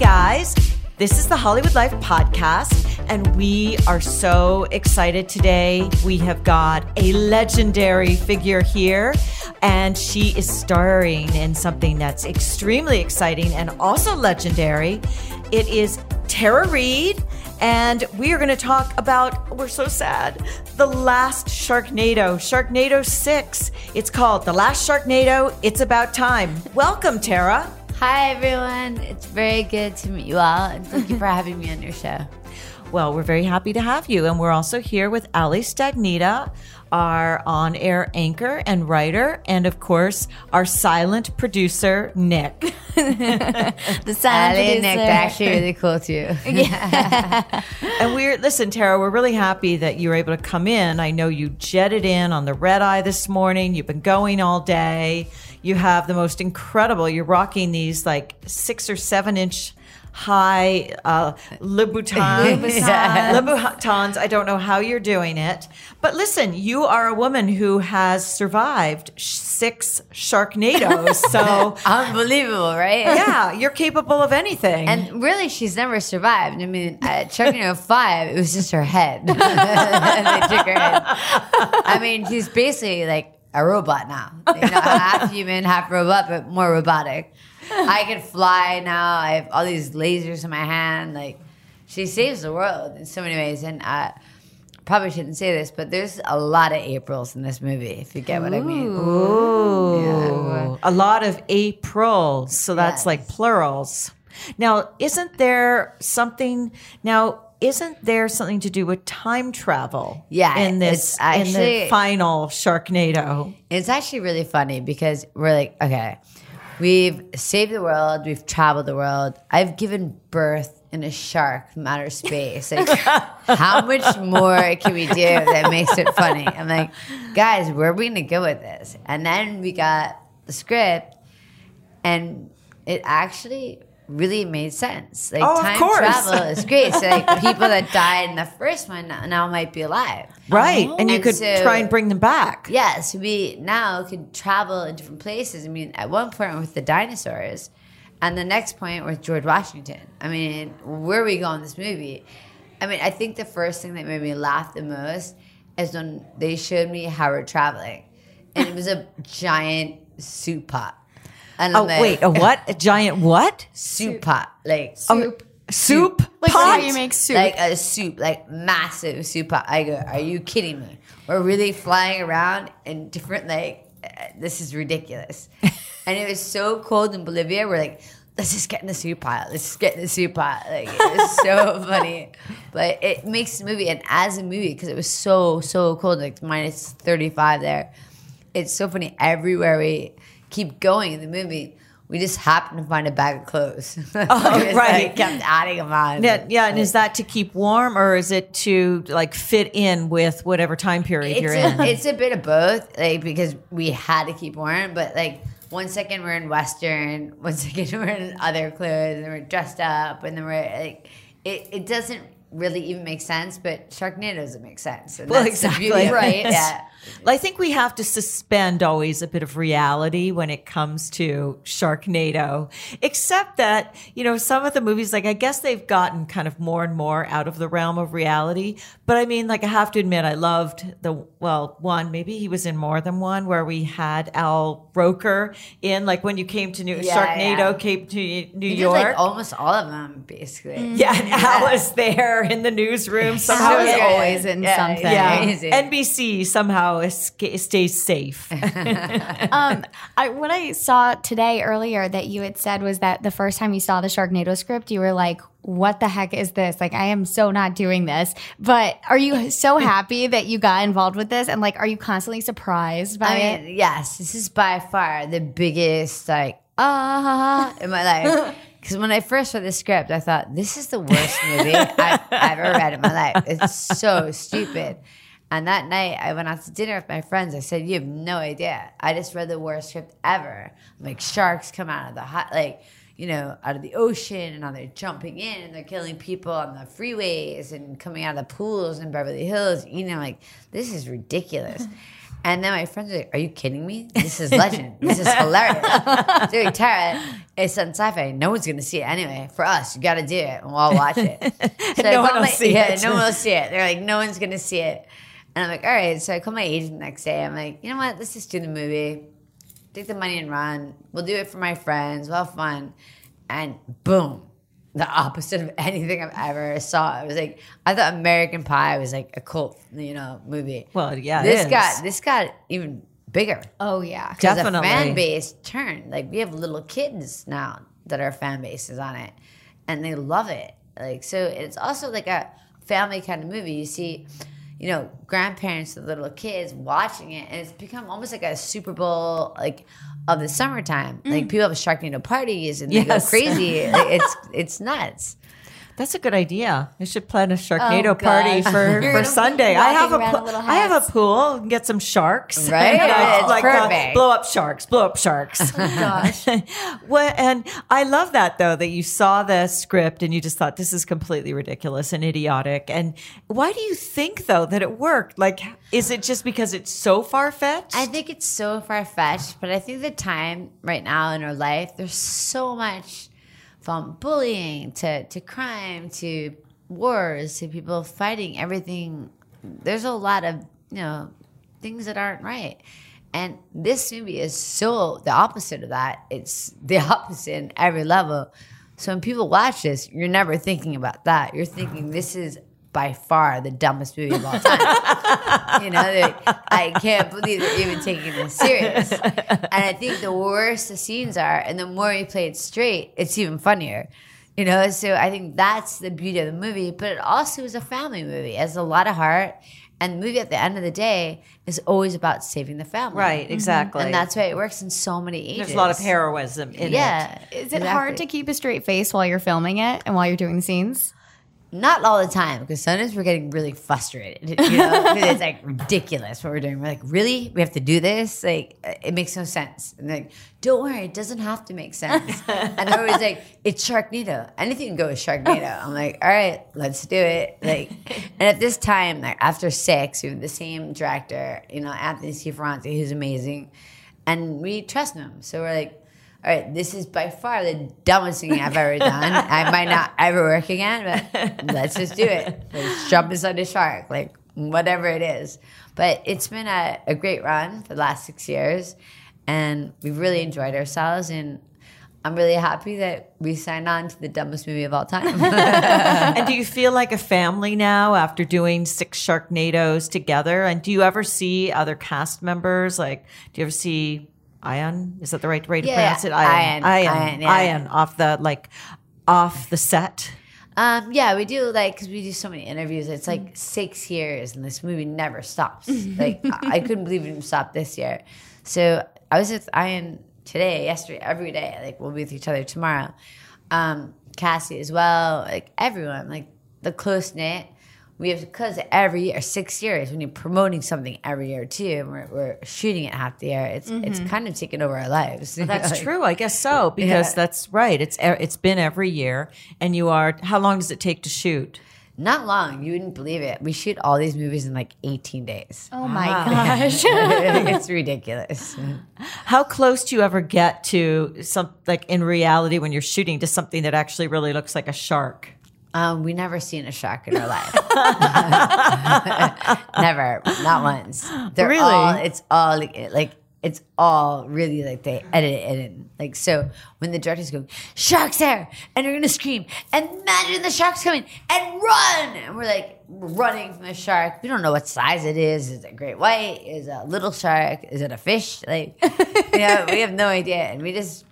Guys, this is the Hollywood Life podcast, and we are so excited today. We have got a legendary figure here, and she is starring in something that's extremely exciting and also legendary. It is Tara Reid, and we are going to talk about, we're so sad, the last Sharknado, Sharknado 6. It's called The Last Sharknado. It's about time. Welcome, Tara. Hi, everyone. It's very good to meet you all, and thank you for having me on your show. Well, we're very happy to have you. And we're also here with Ali Stagnita, our on air anchor and writer, and of course, our silent producer, Nick. The silent Ali Nick, producer. they're actually really cool too. yeah. and we're, listen, Tara, we're really happy that you were able to come in. I know you jetted in on the red eye this morning. You've been going all day. You have the most incredible, you're rocking these like six or seven inch high uh, Louboutins. Louboutins. I don't know how you're doing it. But listen, you are a woman who has survived six Sharknadoes. So, Unbelievable, right? yeah, you're capable of anything. And really, she's never survived. I mean, at Sharknado 5, it was just her head. they took her head. I mean, she's basically like a robot now. You know, half human, half robot, but more robotic. I can fly now. I have all these lasers in my hand. Like, she saves the world in so many ways. And I probably shouldn't say this, but there's a lot of Aprils in this movie, if you get what I mean. Ooh, a lot of April. So that's Yes. like plurals. Now, isn't there something now? Isn't there something to do with time travel? Yeah, in this it's in the actually- final Sharknado. It's actually really funny because we're like, okay, we've saved the world, we've traveled the world. I've given birth in a shark from outer space. Like, how much more can we do that makes it funny? I'm like, guys, where are we gonna go with this? And then we got the script, and it actually really made sense. Like Oh, time travel is great. So like people that died in the first one now, now might be alive. Right. and you And could so- try and bring them back. Yes, we now can travel in different places. I mean, at one point with the dinosaurs, and the next point with George Washington. I mean, where we go in this movie? I mean, I think the first thing that made me laugh the most is when they showed me how we're traveling, and it was a giant soup pot. And Oh, I'm wait, a what? A giant what? soup pot, like Soup. Soup Like pot? you make soup. like a soup, like massive soup pot. I go, are you kidding me? We're really flying around in different like, uh, this is ridiculous. and it was so cold in Bolivia. We're like, let's just get in the soup pot. Let's just get in the soup pot. Like it was so funny, but it makes the movie and as a movie because it was so so cold, like minus thirty five there. It's so funny. Everywhere we keep going in the movie. We just happen to find a bag of clothes. Oh, right. kept adding them on. Yeah, yeah, and is that to keep warm or is it to like fit in with whatever time period you're a, in? It's a bit of both, like because we had to keep warm, but like one second we're in Western, one second we're in other clothes, and we're dressed up, and then we're like, it, it doesn't really even make sense, but Sharknado doesn't make sense. Well, exactly. beauty of it. Right. Yeah. I think we have to suspend always a bit of reality when it comes to Sharknado, except that, you know, some of the movies, like, I guess they've gotten kind of more and more out of the realm of reality. But I mean, like, I have to admit, I loved the, well, one, maybe he was in more than one, where we had Al Roker in, like, when you came to New Yeah, Sharknado, yeah. came to New He did York. like almost all of them, basically. yeah, and Al was there in the newsroom somehow. Al is Yeah. always in Yeah, something. yeah, Crazy. NBC somehow esca- stays safe. um, I, what I saw today earlier that you had said was that the first time you saw the Sharknado script, you were like, what the heck is this? Like, I am so not doing this. But are you so happy that you got involved with this? And like, are you constantly surprised by I it? mean, yes, this is by far the biggest like ah in my life. Because when I first read the script, I thought this is the worst movie I've ever read in my life. It's so stupid. And that night, I went out to dinner with my friends. I said, "You have no idea. I just read the worst script ever. Like sharks come out of the hot, like." You know, out of the ocean, and now they're jumping in and they're killing people on the freeways and coming out of the pools in Beverly Hills. You know, like this is ridiculous. And then my friends are like, Are you kidding me? This is legend. this is hilarious. Dude, Tara, it's on sci fi. No one's going to see it anyway. For us, you got to do it and we'll all watch it. So No one will my- see yeah, it. No one will see it. They're like, No one's going to see it. And I'm like, All right. So I call my agent the next day. I'm like, You know what? Let's just do the movie. Take the money and run. We'll do it for my friends. We'll have fun. And boom. The opposite of anything I've ever saw. It was like I thought American Pie was like a cult, you know, movie. Well, yeah, this is. got this got even bigger. oh, yeah. Because the Definitely. fan base turned. Like we have little kids now that are fan base is on it, and they love it. Like so, it's also like a family kind of movie. You see, you know, grandparents with little kids watching it, and it's become almost like a Super Bowl like of the summertime. Like mm. people have Sharknado parties and they go crazy. it's it's nuts. That's a good idea. I should plan a Sharknado Oh, party for, for Sunday. I have a walking around in pool. I have a pool. and Get some sharks. Right? Uh, like, uh, blow up sharks. Blow up sharks. Gosh. well, and I love that though that you saw the script and you just thought this is completely ridiculous and idiotic. And why do you think though that it worked? Like, is it just because it's so far fetched? I think it's so far fetched, but I think the time right now in our life, there's so much from bullying to, to crime to wars to people fighting everything. There's a lot of, you know, things that aren't right. And this movie is so the opposite of that. It's the opposite in every level. So when people watch this, you're never thinking about that. You're thinking this is by far the dumbest movie of all time. you know, I can't believe they're even taking this serious. And I think the worse the scenes are, and the more you play it straight, it's even funnier. You know, so I think that's the beauty of the movie, but it also is a family movie. It has a lot of heart. And the movie at the end of the day is always about saving the family. right, mm-hmm. exactly. And that's why it works in so many ages. there's a lot of heroism in it. Yeah. Is it hard to keep a straight face while you're filming it and while you're doing the scenes? Not all the time, because sometimes we're getting really frustrated. You know, it's like ridiculous what we're doing. We're like, really? We have to do this? Like, uh, it makes no sense. And like, don't worry, it doesn't have to make sense. and they're always like, it's Sharknado. Anything can go with Sharknado. I'm like, all right, let's do it. Like, and at this time, like after six, we have the same director, you know, Anthony C. Ferrante, who's amazing, and we trust him. So we're like, all right, this is by far the dumbest thing I've ever done. I might not ever work again, but let's just do it. Let's jump inside the shark, like whatever it is. But it's been a, a great run for the last six years, and we've really enjoyed ourselves. And I'm really happy that we signed on to the dumbest movie of all time. and do you feel like a family now after doing six Sharknadoes together? And do you ever see other cast members? Like, do you ever see Ian? Is that the right way to Yeah, pronounce it? Ian, Ian. Ian, yeah. Ian off the like off the set. Um, yeah, we do like because we do so many interviews. It's like six years, and this movie never stops. like I, I couldn't believe it even stopped this year. So I was with Ian today, yesterday, every day. Like we'll be with each other tomorrow. Um, Cassie as well. Like everyone, like the close knit. We have because every year, six years, when you're promoting something every year too, and we're, we're shooting it half the year. It's it's mm-hmm. kind of taken over our lives. That's Like, true. I guess so because Yeah. that's right. It's it's been every year, and you are. How long does it take to shoot? Not long. You wouldn't believe it. We shoot all these movies in like 18 days. Oh my gosh. it's ridiculous. How close do you ever get to some like in reality when you're shooting to something that actually really looks like a shark? Um, we never seen a shark in our life. never, not once. They're Really? all. It's all like, it's all really like they edit it in. Like so, when the directors go, "Sharks there," and they're gonna scream, "Imagine the shark's coming!" and run, and we're like running from the shark. We don't know what size it is. Is it a great white? Is it a little shark? Is it a fish? Like, you know, we have no idea, and we just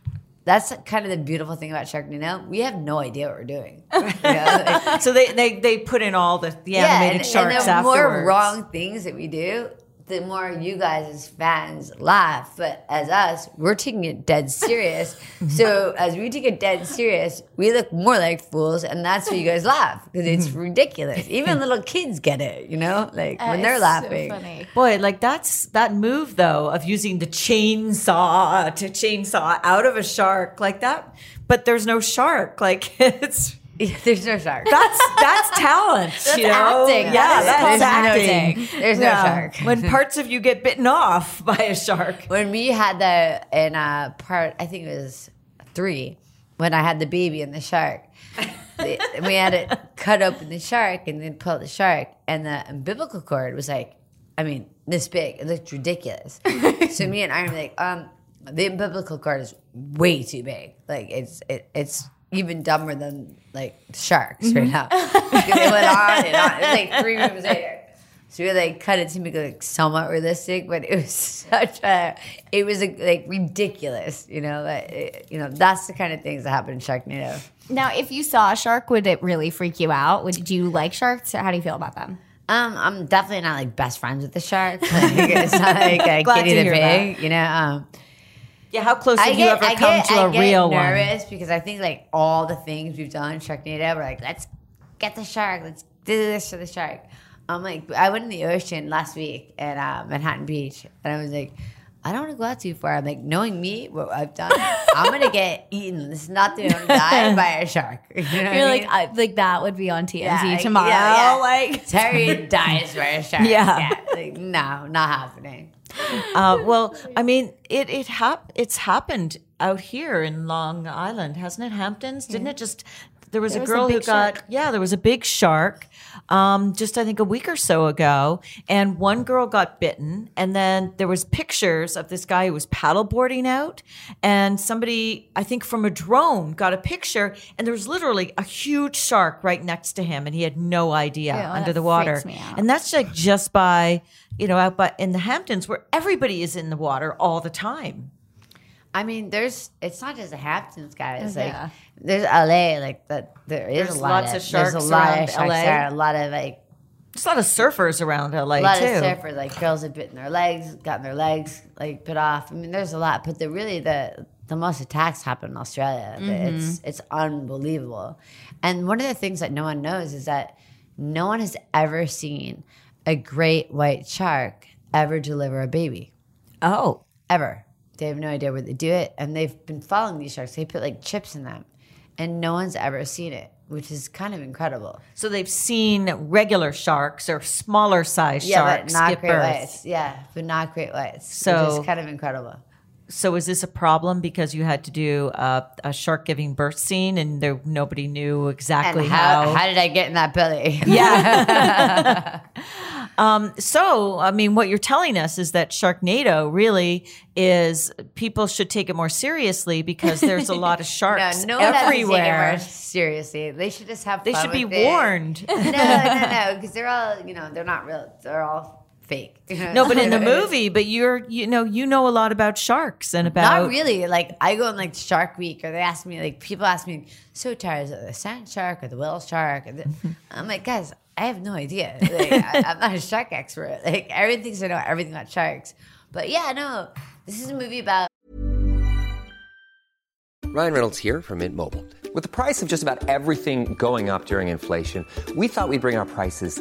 that's kind of the beautiful thing about Sharknado. We have no idea what we're doing. You know, like- So they, they they put in all the, the animated and, sharks and the afterwards. more wrong things that we do, the more you guys as fans laugh. But as us, we're taking it dead serious. so as we take it dead serious, we look more like fools, and that's why you guys laugh because it's mm-hmm. ridiculous. Even little kids get it, you know, like when uh, they're laughing. funny. Boy, like that's that move though of using the chainsaw to chainsaw out of a shark like that. But there's no shark. Like it's There's no shark. that's that's talent. you know? acting. Yeah, That is that's called acting. There's no Yeah. shark. when parts of you get bitten off by a shark. when we had the in a part, I think it was three, when I had the baby and the shark. the- we had it cut open the shark and then pull out the shark, and the umbilical cord was like, I mean, this big. It looked ridiculous. so me and Ian were like, um, the umbilical cord is way too big. Like it's it, it's even dumber than like sharks right now. It went on and on. It was like three rooms later. So we like cut it to make it like somewhat realistic, but it was such a, it was like ridiculous, you know. But it, you know, that's the kind of things that happen in Sharknado. Now, if you saw a shark, would it really freak you out? Would do you like sharks? How do you feel about them? Um, I'm definitely not like best friends with the shark. Like, it's not like a Kitty the pig, you know. Um, Yeah, how close I have you get, ever I come get, to I a get real one? nervous because I think like all the things we've done Sharknado, we're like, let's get the shark, let's do this for the shark. I'm like, I went in the ocean last week at uh, Manhattan Beach, and I was like, I don't want to go out too far. I'm like, knowing me, what I've done, I'm gonna get eaten. This is not the I'm by a shark. You know You're I like, mean? I, like that would be on TMZ Yeah, tomorrow. yeah, yeah. Like, Terry dies by a shark. Yeah. like, no, not happening. Uh, well, I mean, it it hap- it's happened out here in Long Island, hasn't it? Hamptons, didn't it? Just there was There a was a girl who got shark. yeah, there was a big shark. Um, just I think a week or so ago, and one girl got bitten, and then there was pictures of this guy who was paddleboarding out, and somebody I think from a drone got a picture, and there was literally a huge shark right next to him, and he had no idea Ew, under the water, freaks me out. and that's like just by you know out by in the Hamptons where everybody is in the water all the time. I mean, there's it's not just the Hamptons, guys. Oh, like Yeah. there's LA, like that. There is There's a lot lots of, of sharks There's a lot around of sharks LA. there. A lot of like There's a lot of surfers around LA a lot too. of surfers, like girls have bitten their legs, gotten their legs like bit off. I mean, there's a lot, but the really the the most attacks happen in Australia. The- mm-hmm. It's it's unbelievable. And one of the things that no one knows is that no one has ever seen a great white shark ever deliver a baby. oh, ever. They have no idea where they do it, and they've been following these sharks. They put like chips in them, and no one's ever seen it, which is kind of incredible. so they've seen regular sharks or smaller size Yeah, sharks but not great whites. Yeah, but not great whites. So- which is kind of incredible. So is this a problem because you had to do a, a shark giving birth scene and there nobody knew exactly how, how? how did I get in that belly? yeah. um, so I mean, what you're telling us is that Sharknado really is people should take it more seriously because there's a lot of no, sharks no one has to take it everywhere. more seriously. They should just have. They should be it. warned. No, no, no, because they're all you know they're not real. They're all fake. No, but in the movie, but you're you know you know a lot about sharks and about Not really. Like I go on like Shark Week, or they ask me like people ask me, "So Tara, is it the sand shark or the whale shark?" Or the-" I'm like, guys, I have no idea. Like, I, I'm not a shark expert. Like everyone thinks I know everything about sharks, but yeah, no, this is a movie about Ryan Reynolds here from Mint Mobile. With the price of just about everything going up during inflation, we thought we'd bring our prices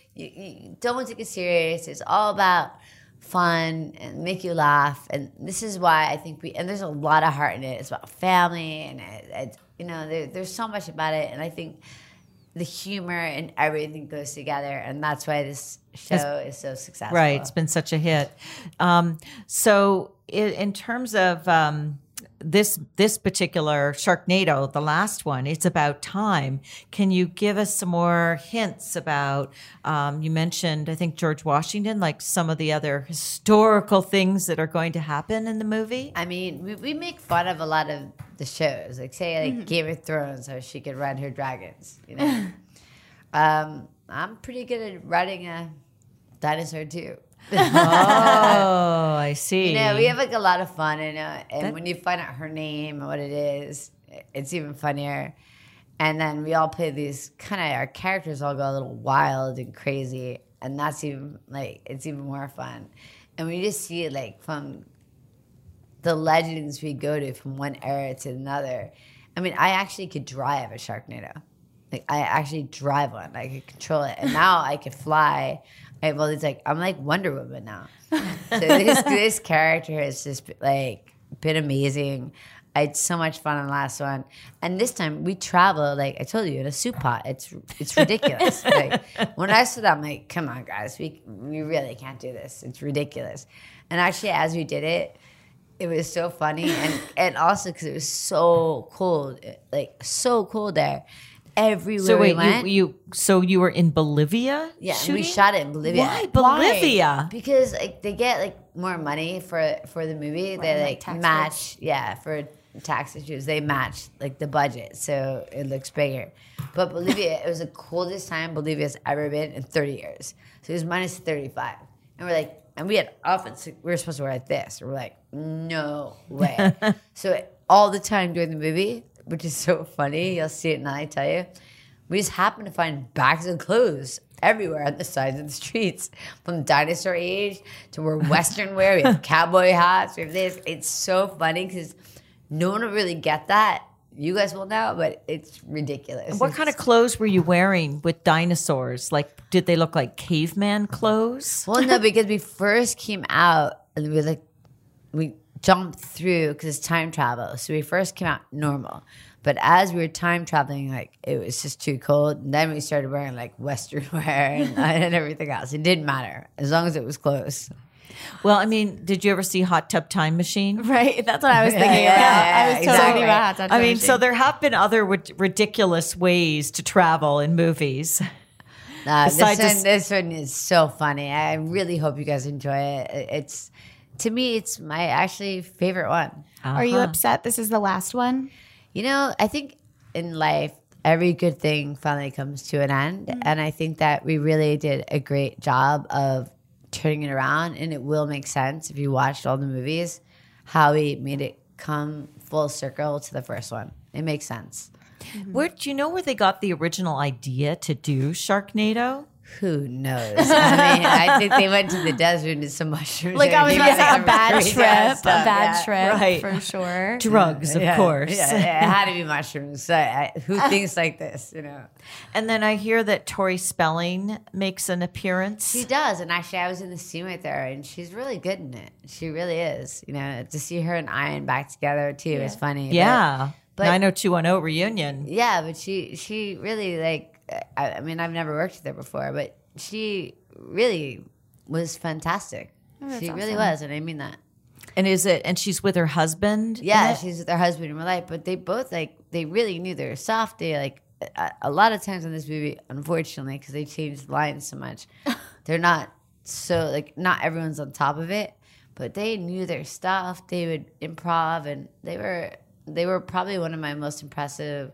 you, you don't take it serious. It's all about fun and make you laugh. And this is why I think we, and there's a lot of heart in it. It's about family and it, it's, you know, there, there's so much about it. And I think the humor and everything goes together. And that's why this show is so successful. Right. It's been such a hit. Um, so, in, in terms of um, this this particular Sharknado, the last one, it's about time. Can you give us some more hints about? Um, you mentioned, I think George Washington, like some of the other historical things that are going to happen in the movie. I mean, we, we make fun of a lot of the shows, like say like Game of Thrones, how she could ride her dragons. You know, um, I'm pretty good at riding a dinosaur too. Oh, I see. You know, we have like a lot of fun, you know, and uh, when you find out her name and what it is, it's even funnier. And then we all play these kind of our characters all go a little wild and crazy, and that's even like it's even more fun. And we just see it like from the legends we go to from one era to another. I mean, I actually could drive a Sharknado. Like I actually drive one. I could control it, and now I could fly. I have all like I'm like Wonder Woman now. So this this character has just like been amazing. I had so much fun on the last one, and this time we travel. Like I told you, in a soup pot. It's it's ridiculous. like when I saw that, I'm like, come on, guys, we we really can't do this. It's ridiculous. And actually, as we did it, it was so funny, and and also because it was so cold, like so cold there. Everywhere so we went, you, you so you were in Bolivia? yeah, we shot it in Bolivia. Why Bolivia? Because like they get like more money for for the movie. they like like match, yeah, for tax issues. They match like the budget, so it looks bigger. But Bolivia, it was the coldest time Bolivia's ever been in 30 years. So it was minus 35, and we're like, and we had outfits. We were supposed to wear like this. We're like, no way. so all the time during the movie, which is so funny, you'll see it now. I tell you, we just happen to find bags of clothes everywhere on the sides of the streets, from dinosaur age to we're Western wear. We have cowboy hats. We have this. It's so funny because no one will really get that. You guys will know, but it's ridiculous. What kind of clothes were you wearing with dinosaurs? Like, did they look like caveman clothes? Well, no, because we first came out and we were like, we jumped through because it's time travel. So we first came out normal. But as we were time traveling, like it was just too cold. And then we started wearing like Western wear and, and everything else. It didn't matter as long as it was close. Well, I mean, did you ever see Hot Tub Time Machine? Right. That's what I was thinking yeah, about. yeah, I was totally exactly. about Hot Tub I mean, Time so there have been other rid- ridiculous ways to travel in movies. Nah, uh, this, one, this- one is so funny. I really hope you guys enjoy. It- It's to me, it's my actually favorite one. Are you uh-huh. upset this is the last one? You know, I think in life, every good thing finally comes to an end. Mm. And I think that we really did a great job of turning it around. And it will make sense if you watched all the movies, how we made it come full circle to the first one. It makes sense. Where do you know where they got the original idea to do Sharknado? Who knows? I mean, I think they went to the desert and some mushrooms. Like I was and gonna say a bad trip, a bad yeah. trip Right. for sure. Drugs, of Yeah, course. Yeah, yeah, it had to be mushrooms. So, I, who thinks like this? You know, And then I hear that Tori Spelling makes an appearance. she does. And actually, I was in the scene with her, and she's really good in it. She really is. You know, to see her and Ian back together too is funny. Yeah. But- yeah. but- 90210 reunion. yeah, but she she really like. I, I mean, I've never worked with her before, but she really was fantastic. Oh, she really was, and I mean that. And is it, and she's with her husband? Yeah, she's with her husband in real life, but they both like they really knew they were soft. They like a, a lot of times in this movie, unfortunately, because they changed lines so much, they're not so like not everyone's on top of it, but they knew their stuff. They would improv, and they were they were probably one of my most impressive,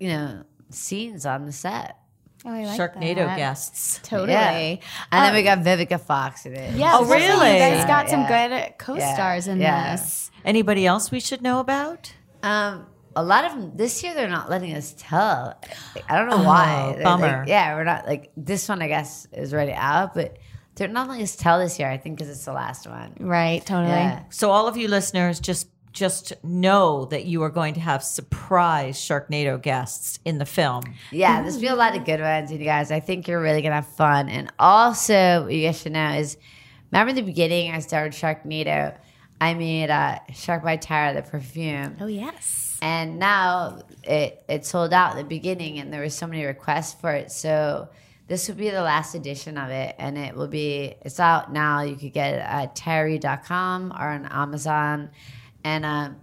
you know, scenes on the set. Oh, I like Sharknado that. guests. Totally. Yeah. And then we got Vivica Fox in it. Yeah. Oh, I was gonna say, really? You guys got some Yeah. good co-stars in Yeah. this. Anybody else we should know about? Um, a lot of them this year they're not letting us tell. I don't know why. They're bummer. like- yeah, we're not like this one. I guess is already out, but they're not letting us tell this year. I think because it's the last one. Right. Totally. Yeah. So all of you listeners, just just know that you are going to have surprise Sharknado guests in the film. Yeah, there's been a lot of good ones, and you guys, I think you're really gonna have fun. And also, what you guys should know is, remember the beginning I started Sharknado. I made uh, Shark by Tara, the perfume. Oh yes. and now it it sold out in the beginning and there were so many requests for it so this will be the last edition of it and it will be it's out now you could get it at terry.com or on amazon and um,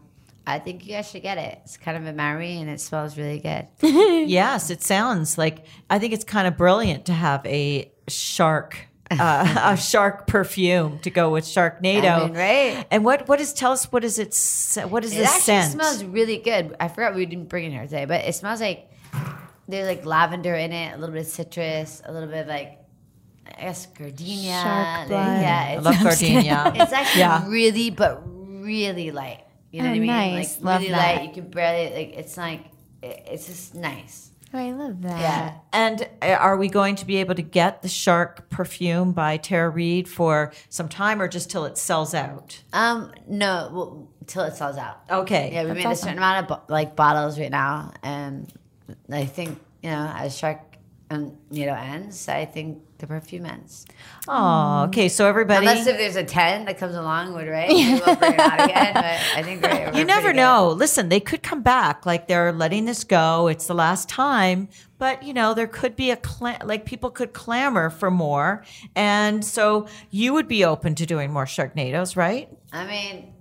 I think you guys should get it. It's kind of a Maori and it smells really good. yes, it sounds like I think it's kind of brilliant to have a shark. Uh, a shark perfume to go with Sharknado, I mean, right? And what what is? Tell us what is it? s- What is It the actually scent? smells really good. I forgot we didn't bring it here today, but it smells like there's like lavender in it, a little bit of citrus, a little bit of like I guess gardenia. Shark blood. Yeah, I it's, love gardenia. it's actually Yeah. really, but really light. You know Oh, what I mean? nice. Like Love really that. light. You can barely like. It's like it's just nice. Oh, I love that. Yeah. And uh, are we going to be able to get the Shark perfume by Tara Reid for some time, or just till it sells out? Um, no, well, till it sells out. Okay. Yeah, we made a certain amount of like bottles right now, and I think you know as Shark and you know ends, I think the few ends. Oh, okay. So everybody, Unless if there's a ten that comes along, would right? We won't bring it out again. But I think we're, we're you never pretty good. know. Listen, they could come back. Like they're letting this go. It's the last time. But you know, there could be a cla- like people could clamor for more, and so you would be open to doing more Sharknadoes, right? I mean,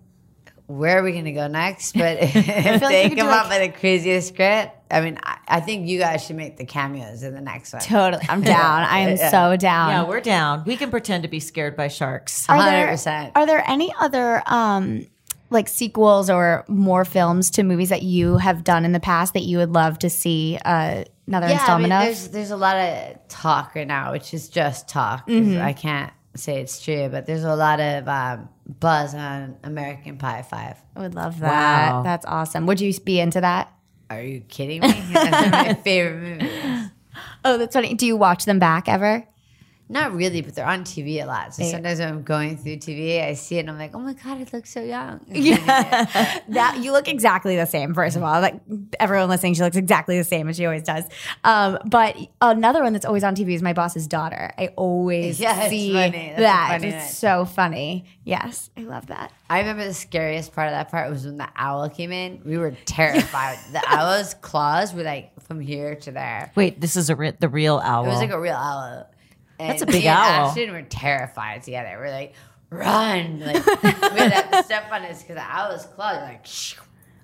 where are we going to go next? But if like they you could come do, up with the craziest script, I mean, I, I think you guys should make the cameos in the next one. Totally. I'm down. I am so down. yeah, we're down. We can pretend to be scared by sharks. are there, 100%. Are there any other um like sequels or more films to movies that you have done in the past that you would love to see uh, another yeah, I mean, installment of? there's there's a lot of talk right now, which is just talk. Mm-hmm. I can't say it's true, but there's a lot of um, buzz on American Pie Five. I would love that. Wow. That's awesome. Would you be into that? Are you kidding me? That's one of my favorite movies. Oh, that's funny. Do you watch them back ever? Not really, but they're on TV a lot. So sometimes when I'm going through TV, I see it and I'm like, oh my god, it looks so young. That you look exactly the same. First of all, like everyone listening, she looks exactly the same as she always does. Um, but another one that's always on TV is My Boss's Daughter. I always Yeah, it's see funny. That. funny it's one. so funny. Yes, I love that. I remember the scariest part of that part was when the owl came in. We were terrified. the owl's claws were like from here to there. Wait, this is a re- the real owl. It was like a real owl. And That's a big me and owl. Ashton were terrified together. We're like, run! Like we had to step on this because the owl's claws were like. Shoo.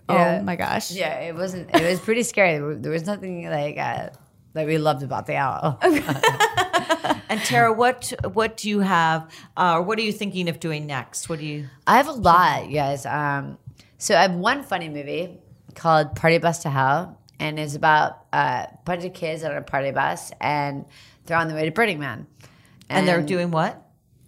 Oh my gosh. Yeah, it wasn't. It was pretty scary. There was nothing like uh, that we loved about the owl. and Tara, what what do you have? Uh, what are you thinking of doing next? What do you? I have a lot, you guys. Um, so I have one funny movie called Party Bus to Hell, and it's about uh, a bunch of kids on a party bus, and they're on the way to Burning Man. And, they're doing what?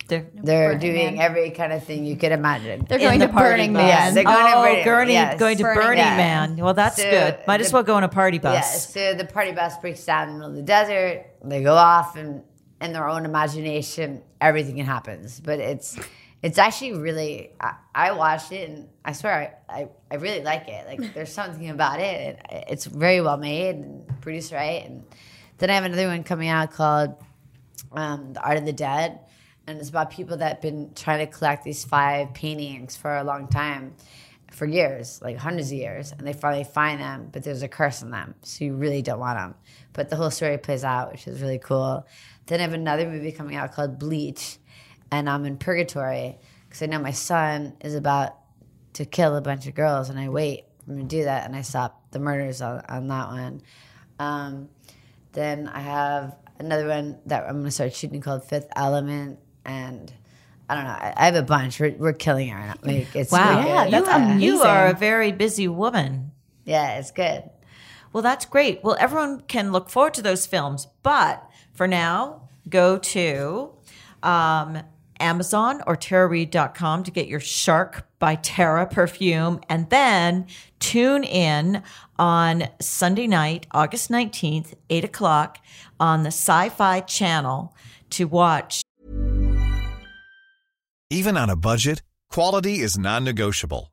They're They're doing every kind of thing you could imagine. They're going the to party Burning bus. Man. Yes, they're going to oh, Burning- Gurney, yes. going to Burning Burning, Man. Man. Well, that's So good. Might as well go on a party bus. Yeah, so the party bus breaks down in the middle of the desert. They go off, and in their own imagination, everything happens. But it's it's actually really. I, I watched it, and I swear I, I, I really like it. Like there's something about it. It's very well made and produced right. And then I have another one coming out called um, "The Art of the Dead." And it's about people that have been trying to collect these five paintings for a long time for years, like hundreds of years, and they finally find them, but there's a curse on them, so you really don't want them. But the whole story plays out, which is really cool. Then I have another movie coming out called Bleach, and I'm in purgatory because I know my son is about to kill a bunch of girls, and I wait for him to do that, and I stop the murders on, on that one. Um, then I have another one that I'm gonna start shooting called Fifth Element, and I don't know. I, I have a bunch. We're, we're killing it right now. Like, it's Wow, Yeah, good. that's yeah. amazing. You are a very busy woman. Yeah, it's good. Well, that's great. Well, everyone can look forward to those films. But for now, go to um, Amazon or TaraReid.com to get your Shark by Tara perfume. And then tune in on Sunday night, August 19th, 8 o'clock on the Sci Fi channel to watch Even on a budget, quality is non-negotiable.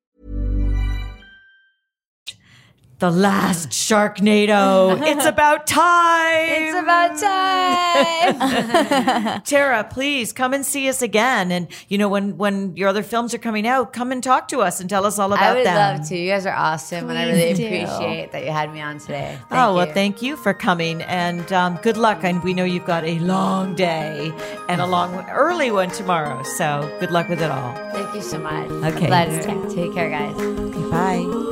The last Sharknado. it's about time. It's about time. Tara, please come and see us again. And you know, when when your other films are coming out, come and talk to us and tell us all about them. I would them. love to. You guys are awesome, and I really do. appreciate that you had me on today. Thank oh well, you. thank you for coming, and um, good luck. And we know you've got a long day and a long, early one tomorrow. So good luck with it all. Thank you so much. Okay. Take care, guys. Bye.